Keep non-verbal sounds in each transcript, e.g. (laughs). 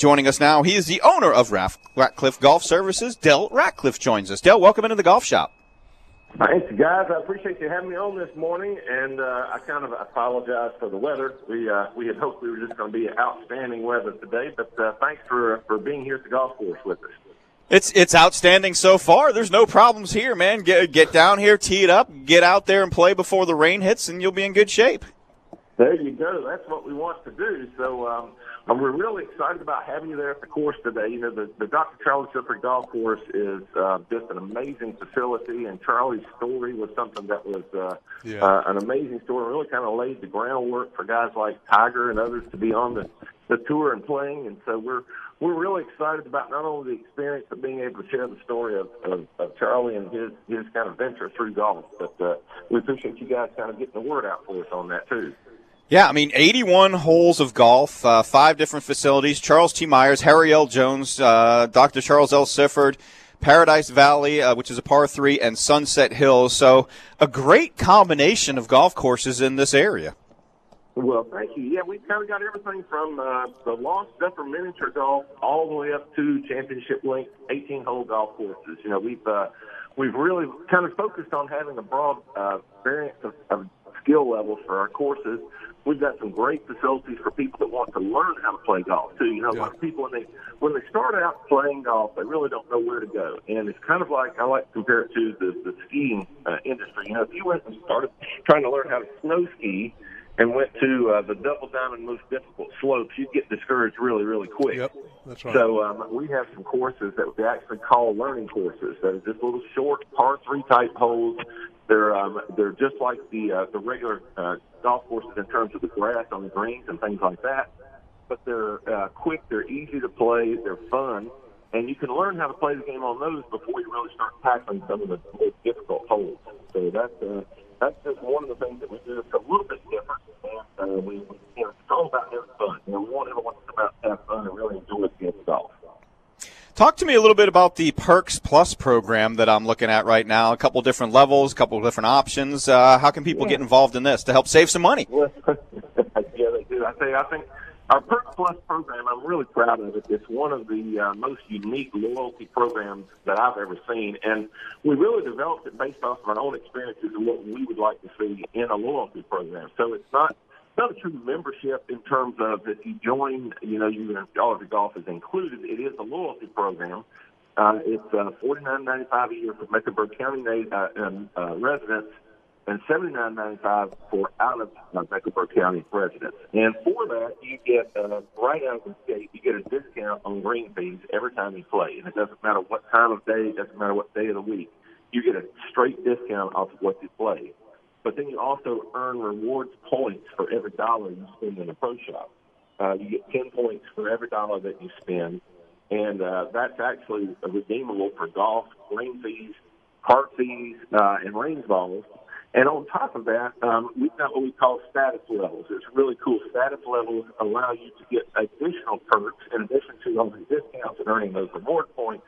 Joining us now, he is the owner of Ratcliffe Golf Services. Del Ratcliffe joins us. Del, welcome into the golf shop. Thanks, guys. I appreciate you having me on this morning, and uh, I kind of apologize for the weather. We uh, we had hoped we were just going to be outstanding weather today, but uh, thanks for for being here at the golf course with us. It's it's outstanding so far. There's no problems here, man. Get get down here, tee it up, get out there and play before the rain hits, and you'll be in good shape. There you go. That's what we want to do. So um, we're really excited about having you there at the course today. You know, the, the Dr. Charlie Sifford Golf Course is uh, just an amazing facility, and Charlie's story was something that was uh, yeah. uh, an amazing story. Really kind of laid the groundwork for guys like Tiger and others to be on the, the tour and playing. And so we're we're really excited about not only the experience of being able to share the story of, of, of Charlie and his his kind of venture through golf, but uh, we appreciate you guys kind of getting the word out for us on that too. Yeah, I mean, 81 holes of golf, uh, five different facilities. Charles T. Myers, Harry L. Jones, uh, Dr. Charles L. Sifford, Paradise Valley, uh, which is a par three, and Sunset Hills. So, a great combination of golf courses in this area. Well, thank you. Yeah, we've kind of got everything from uh, the Lost Zephyr miniature golf all the way up to championship length 18 hole golf courses. You know, we've uh, we've really kind of focused on having a broad uh, variance of, of skill levels for our courses we've got some great facilities for people that want to learn how to play golf too. You know, yeah. a lot of people when they when they start out playing golf, they really don't know where to go, and it's kind of like I like to compare it to the the skiing uh, industry. You know, if you went and started trying to learn how to snow ski and went to uh, the double diamond most difficult slopes, you'd get discouraged really, really quick. Yep, that's right. So um, we have some courses that we actually call learning courses that are just little short par three type holes. They're um, they're just like the uh, the regular uh, golf courses in terms of the grass on the greens and things like that. But they're uh, quick, they're easy to play, they're fun, and you can learn how to play the game on those before you really start tackling some of the most difficult holes. So that's uh, that's just one of the things that we do. It's a little bit different, and uh, we, you know, it's all about having fun. You know, we want everyone to come out and have fun and really enjoy the game of golf. Talk to me a little bit about the Perks Plus program that I'm looking at right now. A couple different levels, a couple different options. Uh, how can people yeah. get involved in this to help save some money? (laughs) yeah, they do. I say, I think our Perks Plus program, I'm really proud of it. It's one of the uh, most unique loyalty programs that I've ever seen, and we really developed it based off of our own experiences and what we would like to see in a loyalty program. So it's not not a true membership in terms of if you join, you know, you all of your golf is included. It is a loyalty program. Uh, it's uh, forty nine ninety five a year for Mecklenburg County uh, uh, residents, and seventy nine ninety five for out of uh, Mecklenburg County residents. And for that, you get uh, right out of the gate, you get a discount on green fees every time you play, and it doesn't matter what time of day, it doesn't matter what day of the week. You get a straight discount off of what you play but then you also earn rewards points for every dollar you spend in a pro shop. Uh, you get 10 points for every dollar that you spend, and uh, that's actually redeemable for golf, green fees, cart fees, uh, and range balls. And on top of that, um, we've got what we call status levels. It's really cool. Status levels allow you to get additional perks in addition to all the discounts and earning those reward points.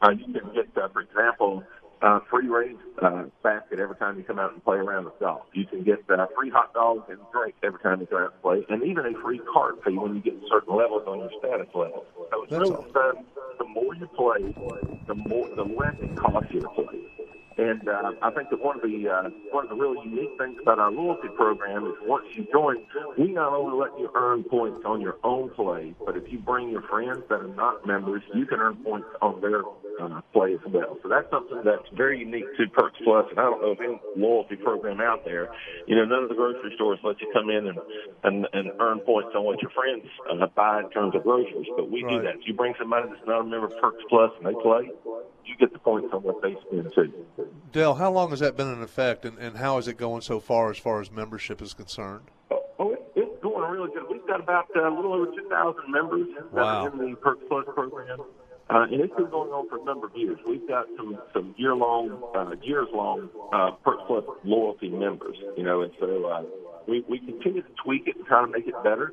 Uh, you can get, uh, for example, uh, free range uh, basket every time you come out and play around with golf. You can get uh, free hot dogs and drinks every time you go out and play, and even a free cart fee when you get certain levels on your status level. So it's really fun. The more you play, the more the less it costs you to play. And uh, I think that one of the uh, one of the really unique things about our loyalty program is once you join, we not only let you earn points on your own play, but if you bring your friends that are not members, you can earn points on their uh, play as well. So that's something that's very unique to Perks Plus, and I don't know of any loyalty program out there. You know, none of the grocery stores let you come in and and, and earn points on what your friends uh, buy in terms of groceries, but we right. do that. If you bring somebody that's not a member of Perks Plus and they play, you get the points on what they spend too. Del, how long has that been in effect, and, and how is it going so far as far as membership is concerned? Oh, it's going really good. We've got about uh, a little over 2,000 members wow. in the Perks Plus program. Uh, and it's been going on for a number of years. We've got some some year long, uh, years long uh, Perks Plus loyalty members, you know, and so uh, we we continue to tweak it and try to make it better.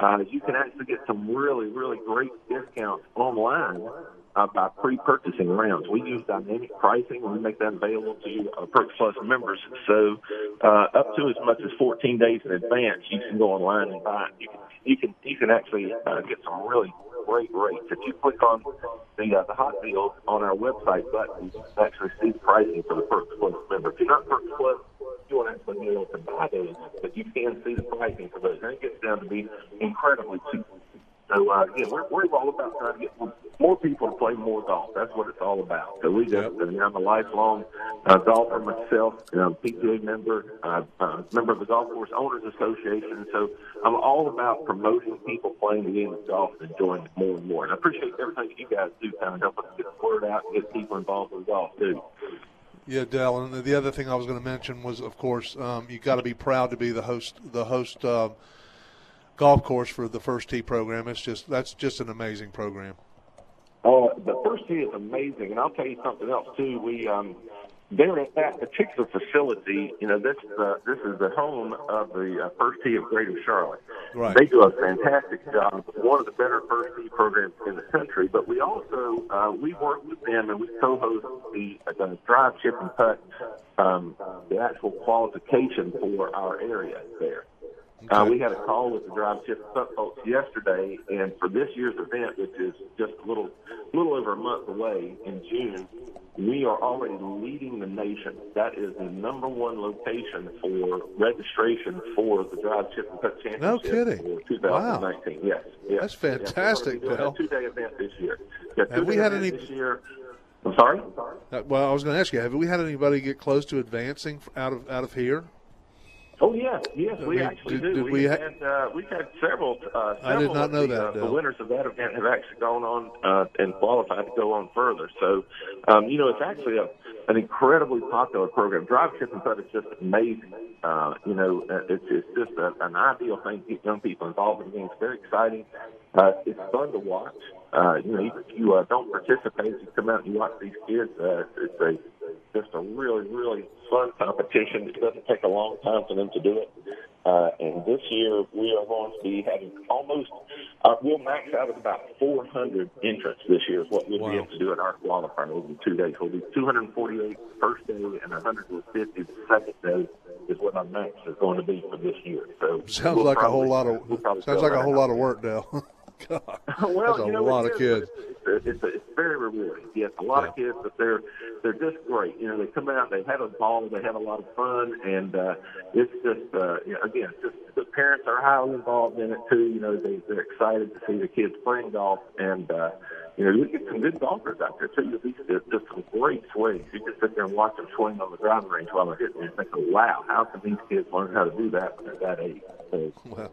Uh, you can actually get some really really great discounts online uh, by pre-purchasing rounds. We use dynamic pricing we make that available to our Perks Plus members. So uh, up to as much as 14 days in advance, you can go online and buy. You can you can you can actually uh, get some really great rates. If you click on the uh, the hot deals on our website button, you can actually see the pricing for the Perks Plus member. If you're not Perks Plus, you won't actually be able to buy those, but you can see the pricing for those. And it gets down to be incredibly cheap. So uh, yeah, we're, we're all about trying to get more people to play more golf. That's what it's all about. So we just, yep. I I'm a lifelong uh, golfer myself, you know, PGA member, uh, uh, member of the Golf Course Owners Association. So I'm all about promoting people playing the game of golf and enjoying it more and more. And I appreciate everything that you guys do, kind of help us get the word out and get people involved in golf too. Yeah, Del. And the other thing I was going to mention was, of course, um, you got to be proud to be the host. The host. Uh, golf course for the First Tee program. It's just that's just an amazing program. Oh, the First Tee is amazing, and I'll tell you something else too. We um, there at that particular facility, you know, this uh, this is the home of the uh, First Tee of Greater Charlotte. Right. They do a fantastic job. One of the better First Tee programs in the country. But we also uh, we work with them and we co-host the, uh, the drive, chip, and putt, um, the actual qualification for our area there. Okay. Uh, we had a call with the Drive Chip folks yesterday, and for this year's event, which is just a little, little over a month away in June, we are already leading the nation. That is the number one location for registration for the Drive Chip and Putt Championship. No kidding. For 2019. Wow. Yes, yes. That's fantastic, yes, Bill. Two-day event this year. Yeah, have we had any this year? I'm sorry. Uh, well, I was going to ask you: Have we had anybody get close to advancing out of out of here? Oh yes, yes, we, we actually do. We, we had uh, we had several. Uh, several I did not know the, that. Uh, the winners of that event have actually gone on uh, and qualified to go on further. So, um, you know, it's actually a an incredibly popular program. Drive Chip and Putt is just amazing. Uh, you know, uh, it's, it's just a, an ideal thing to get young people involved in the game. It's very exciting. Uh, it's fun to watch. Uh, you know, even if you uh, don't participate, you come out and you watch these kids. Uh, it's a just a really, really fun competition. It doesn't take a long time for them to do it. Uh, and this year we are going to be having almost, uh, we'll max out at about 400 entrants this year is what we'll wow. be able to do at our qualifier over two days. We'll do 248 first day and 150 the second day is what our max is going to be for this year. So sounds we'll like probably, a whole lot of we'll sounds like a whole lot of work, Dale. (laughs) God, (laughs) well, that's a you know, lot of kids. It's, it's, it's very rewarding. Yes, a lot yeah. of kids, but they're they're just great. You know, they come out, they have a ball, they have a lot of fun, and uh, it's just uh, you know, again, just the parents are highly involved in it too. You know, they they're excited to see the kids playing golf, and uh, you know, you get some good golfers out there too. These just, just some great swings. You just sit there and watch them swing on the driving range while they're hitting, and you think, "Wow, how can these kids learn how to do that at that age?" So, well,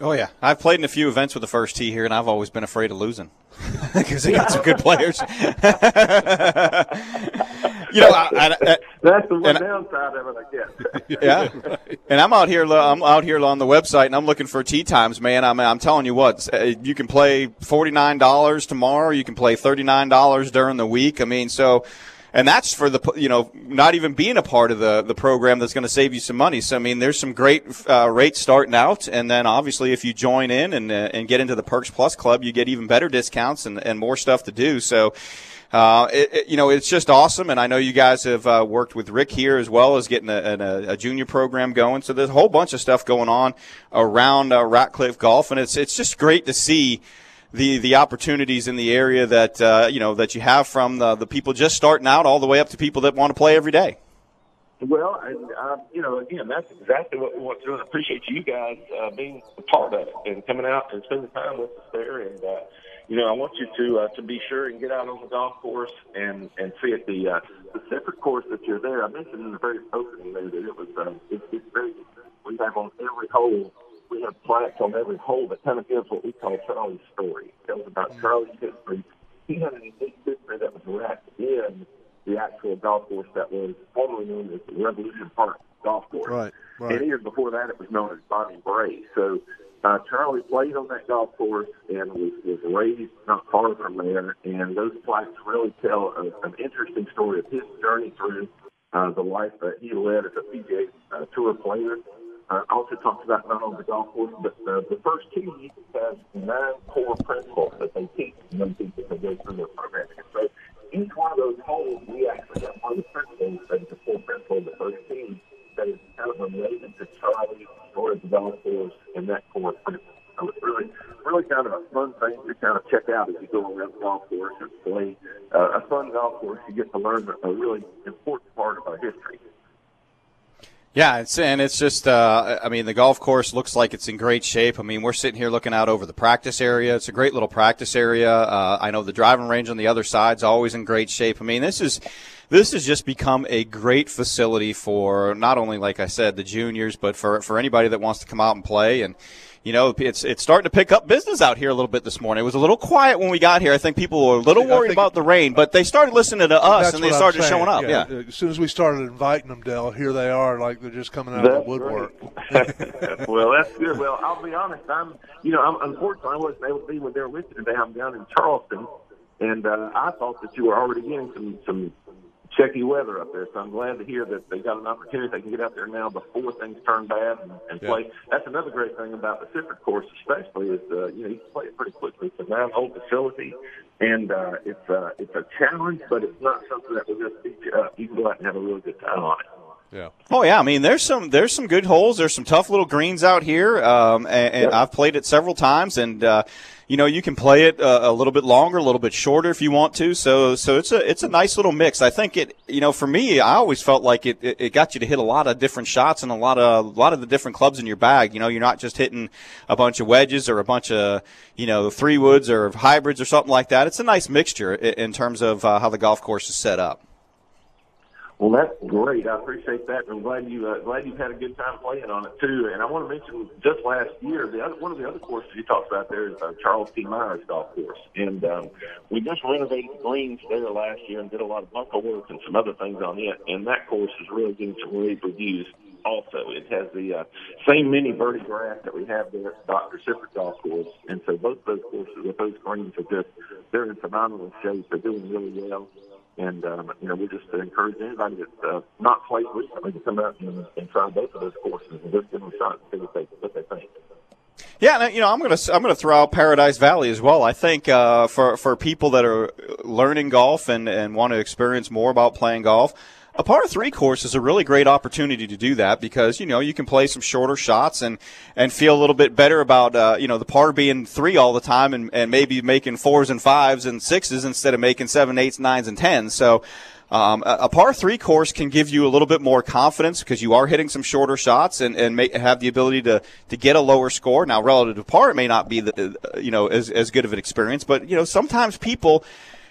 Oh yeah, I've played in a few events with the first tee here, and I've always been afraid of losing (laughs) because they got some good players. (laughs) you know, I, I, I, that's the one downside of it, I guess. (laughs) yeah, and I'm out here. I'm out here on the website, and I'm looking for tee times, man. I'm, I'm telling you what, uh, you can play forty nine dollars tomorrow. You can play thirty nine dollars during the week. I mean, so and that's for the you know not even being a part of the the program that's going to save you some money. So I mean, there's some great uh, rates starting out, and then obviously if you join in and uh, and get into the Perks Plus Club, you get even better discounts and and more stuff to do. So. Uh, it, it, you know, it's just awesome, and I know you guys have uh, worked with Rick here as well as getting a, a, a, junior program going. So there's a whole bunch of stuff going on around uh, Ratcliffe Golf, and it's it's just great to see the the opportunities in the area that uh, you know that you have from the, the people just starting out all the way up to people that want to play every day. Well, and uh, you know, again, that's exactly what we want to do, I appreciate you guys uh, being a part of it and coming out and spending time with us there. And uh, you know, I want you to uh, to be sure and get out on the golf course and and see it. The uh, the Sifford course that you're there. I mentioned in the very opening there that it was uh, it, it's very we have on every hole we have plaques on every hole that kind of gives what we call Charlie's story. It tells about mm-hmm. Charlie's history. He had a unique history that was wrapped in the actual golf course that was formerly known as the Revolution Park Golf Course. Right, right. And years before that, it was known as Bonnie Brae. So uh, Charlie played on that golf course and was, was raised not far from there. And those plaques really tell a, an interesting story of his journey through uh, the life that he led as a PGA uh, Tour player uh, I also talked about not only the golf course, but uh, the first two weeks has nine core principles that they teach young people as they go through their programming. So each one of those holes, we actually have one of the principles that is the core principle of the first team that is kind of related to Charlie or the golf course and that core principle. So it's really, really kind of a fun thing to kind of check out as you go around the golf course and play uh, a fun golf course. You get to learn a really important part of our history. Yeah, it's and it's just uh, I mean the golf course looks like it's in great shape. I mean we're sitting here looking out over the practice area. It's a great little practice area. Uh, I know the driving range on the other side's always in great shape. I mean this is this has just become a great facility for not only like I said the juniors, but for for anybody that wants to come out and play and you know, it's it's starting to pick up business out here a little bit this morning. It was a little quiet when we got here. I think people were a little worried about the rain, but they started listening to us and they started showing up. Yeah. yeah. As soon as we started inviting them, Del, here they are, like they're just coming out that's of the woodwork. (laughs) (laughs) well, that's good. Well, I'll be honest. I'm, you know, I'm unfortunately I wasn't able to be when they were with you today. I'm down in Charleston, and uh, I thought that you were already getting some some checky weather up there. So I'm glad to hear that they got an opportunity. They can get out there now before things turn bad and, and yeah. play. That's another great thing about the Sifford course, especially is uh, you know you can play it pretty quickly. It's a nine-hole facility, and uh, it's uh, it's a challenge, but it's not something that will just beat you up. You can go out and have a really good time on it. Yeah. Oh yeah. I mean, there's some there's some good holes. There's some tough little greens out here, um, and, and I've played it several times, and uh, you know you can play it a, uh, a, little bit longer, a little bit shorter if you want to. So so it's a it's a nice little mix. I think it you know for me, I always felt like it, it, it got you to hit a lot of different shots and a lot of a lot of the different clubs in your bag. You know, you're not just hitting a bunch of wedges or a bunch of you know three woods or hybrids or something like that. It's a nice mixture in, in terms of uh, how the golf course is set up. Well, that's great. I appreciate that. I'm glad you uh, glad you've had a good time playing on it too. And I want to mention just last year, the other, one of the other courses you talked about there is uh, Charles T. Myers Golf Course, and um, we just renovated greens there last year and did a lot of bunker work and some other things on it. And that course is really getting some rave reviews. Also, it has the uh, same MiniVerde grass that we have there at Dr. Sifford Golf Course, and so both those courses those greens are just they're in phenomenal shape. They're doing really well. And um, you know, we just encourage anybody that's uh, not played recently to come out and, and try both of those courses and just give them a shot and see what they what they think. Yeah, you know, I'm gonna I'm gonna throw out Paradise Valley as well. I think uh, for for people that are learning golf and and want to experience more about playing golf, a par three course is a really great opportunity to do that because you know you can play some shorter shots and and feel a little bit better about uh, you know the par being three all the time and, and maybe making fours and fives and sixes instead of making seven, eights, nines, and tens. So. Um, a, par three course can give you a little bit more confidence because you are hitting some shorter shots and, and may have the ability to, to get a lower score. Now, relative to par, it may not be the, you know as, as good of an experience, but you know sometimes people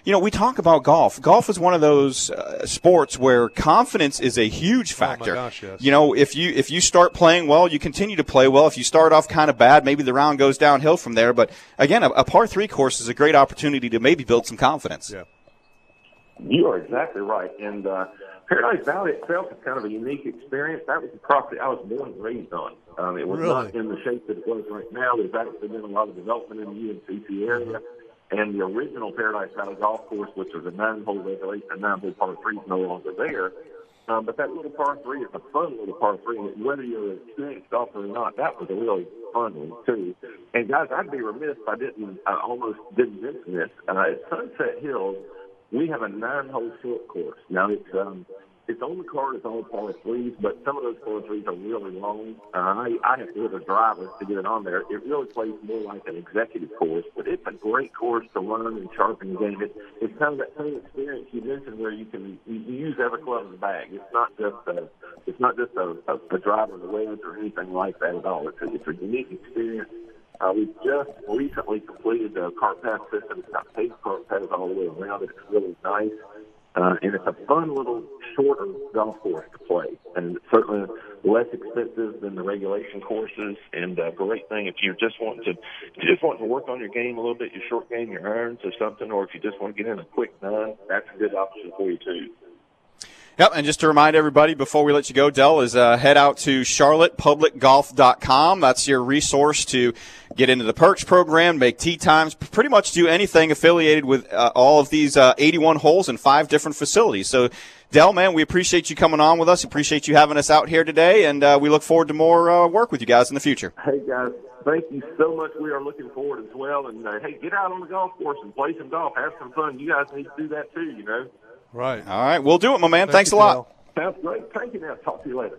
you know, we talk about golf. Golf is one of those uh, sports where confidence is a huge factor. Oh gosh, yes. You know, if you if you start playing well, you continue to play well. If you start off kind of bad, maybe the round goes downhill from there. But again, a, a par three course is a great opportunity to maybe build some confidence. Yeah. You are exactly right, and uh, Paradise Valley itself is kind of a unique experience. That was the property I was born and raised on. Um, it was really? not in the shape that it was right now. There's actually been a lot of development in the UNCC area. Mm-hmm and the original Paradise Valley Golf Course, which was a nine-hole regulation, a nine-hole par three, is no longer there. Um, but that little par three is a fun little par three. Whether you're an experienced golfer or not, that was a really fun one too. And guys, I'd be remiss if I didn't, I almost didn't mention this. Uh, at Sunset Hills, we have a nine-hole short course. Now it's um, it's on the card, it's all par threes, but some of those par threes are really long. Uh, I, I have to hit a driver to get it on there. It really plays more like an executive course, but it's a great course to learn and sharpen the game. It, it's kind of that same experience you mentioned where you can you, you use every club in the bag. It's not just a, it's not just a, a, a driver in the wedge or anything like that at all. It's a, it's a unique experience. Uh, we just recently completed the cart path system. It's got paved cart paths all the way around it. It's really nice. Uh, and it's a fun little shorter golf course to play, and certainly less expensive than the regulation courses. And a great thing if you just want to, if you just want to work on your game a little bit, your short game, your irons or something, or if you just want to get in a quick nine, that's a good option for you too. Yep, and just to remind everybody before we let you go, Del, is uh, head out to charlottepublicgolf.com. That's your resource to get into the perks program, make tee times, pretty much do anything affiliated with uh, all of these uh, 81 holes in five different facilities. So, Del, man, we appreciate you coming on with us. Appreciate you having us out here today, and uh, we look forward to more uh, work with you guys in the future. Hey, guys, thank you so much. We are looking forward as well. And uh, hey, get out on the golf course and play some golf. Have some fun. You guys need to do that too, you know. Right. All right. We'll do it, my man. Thank Thanks a lot. Sounds great. Thank you now. Talk to you later.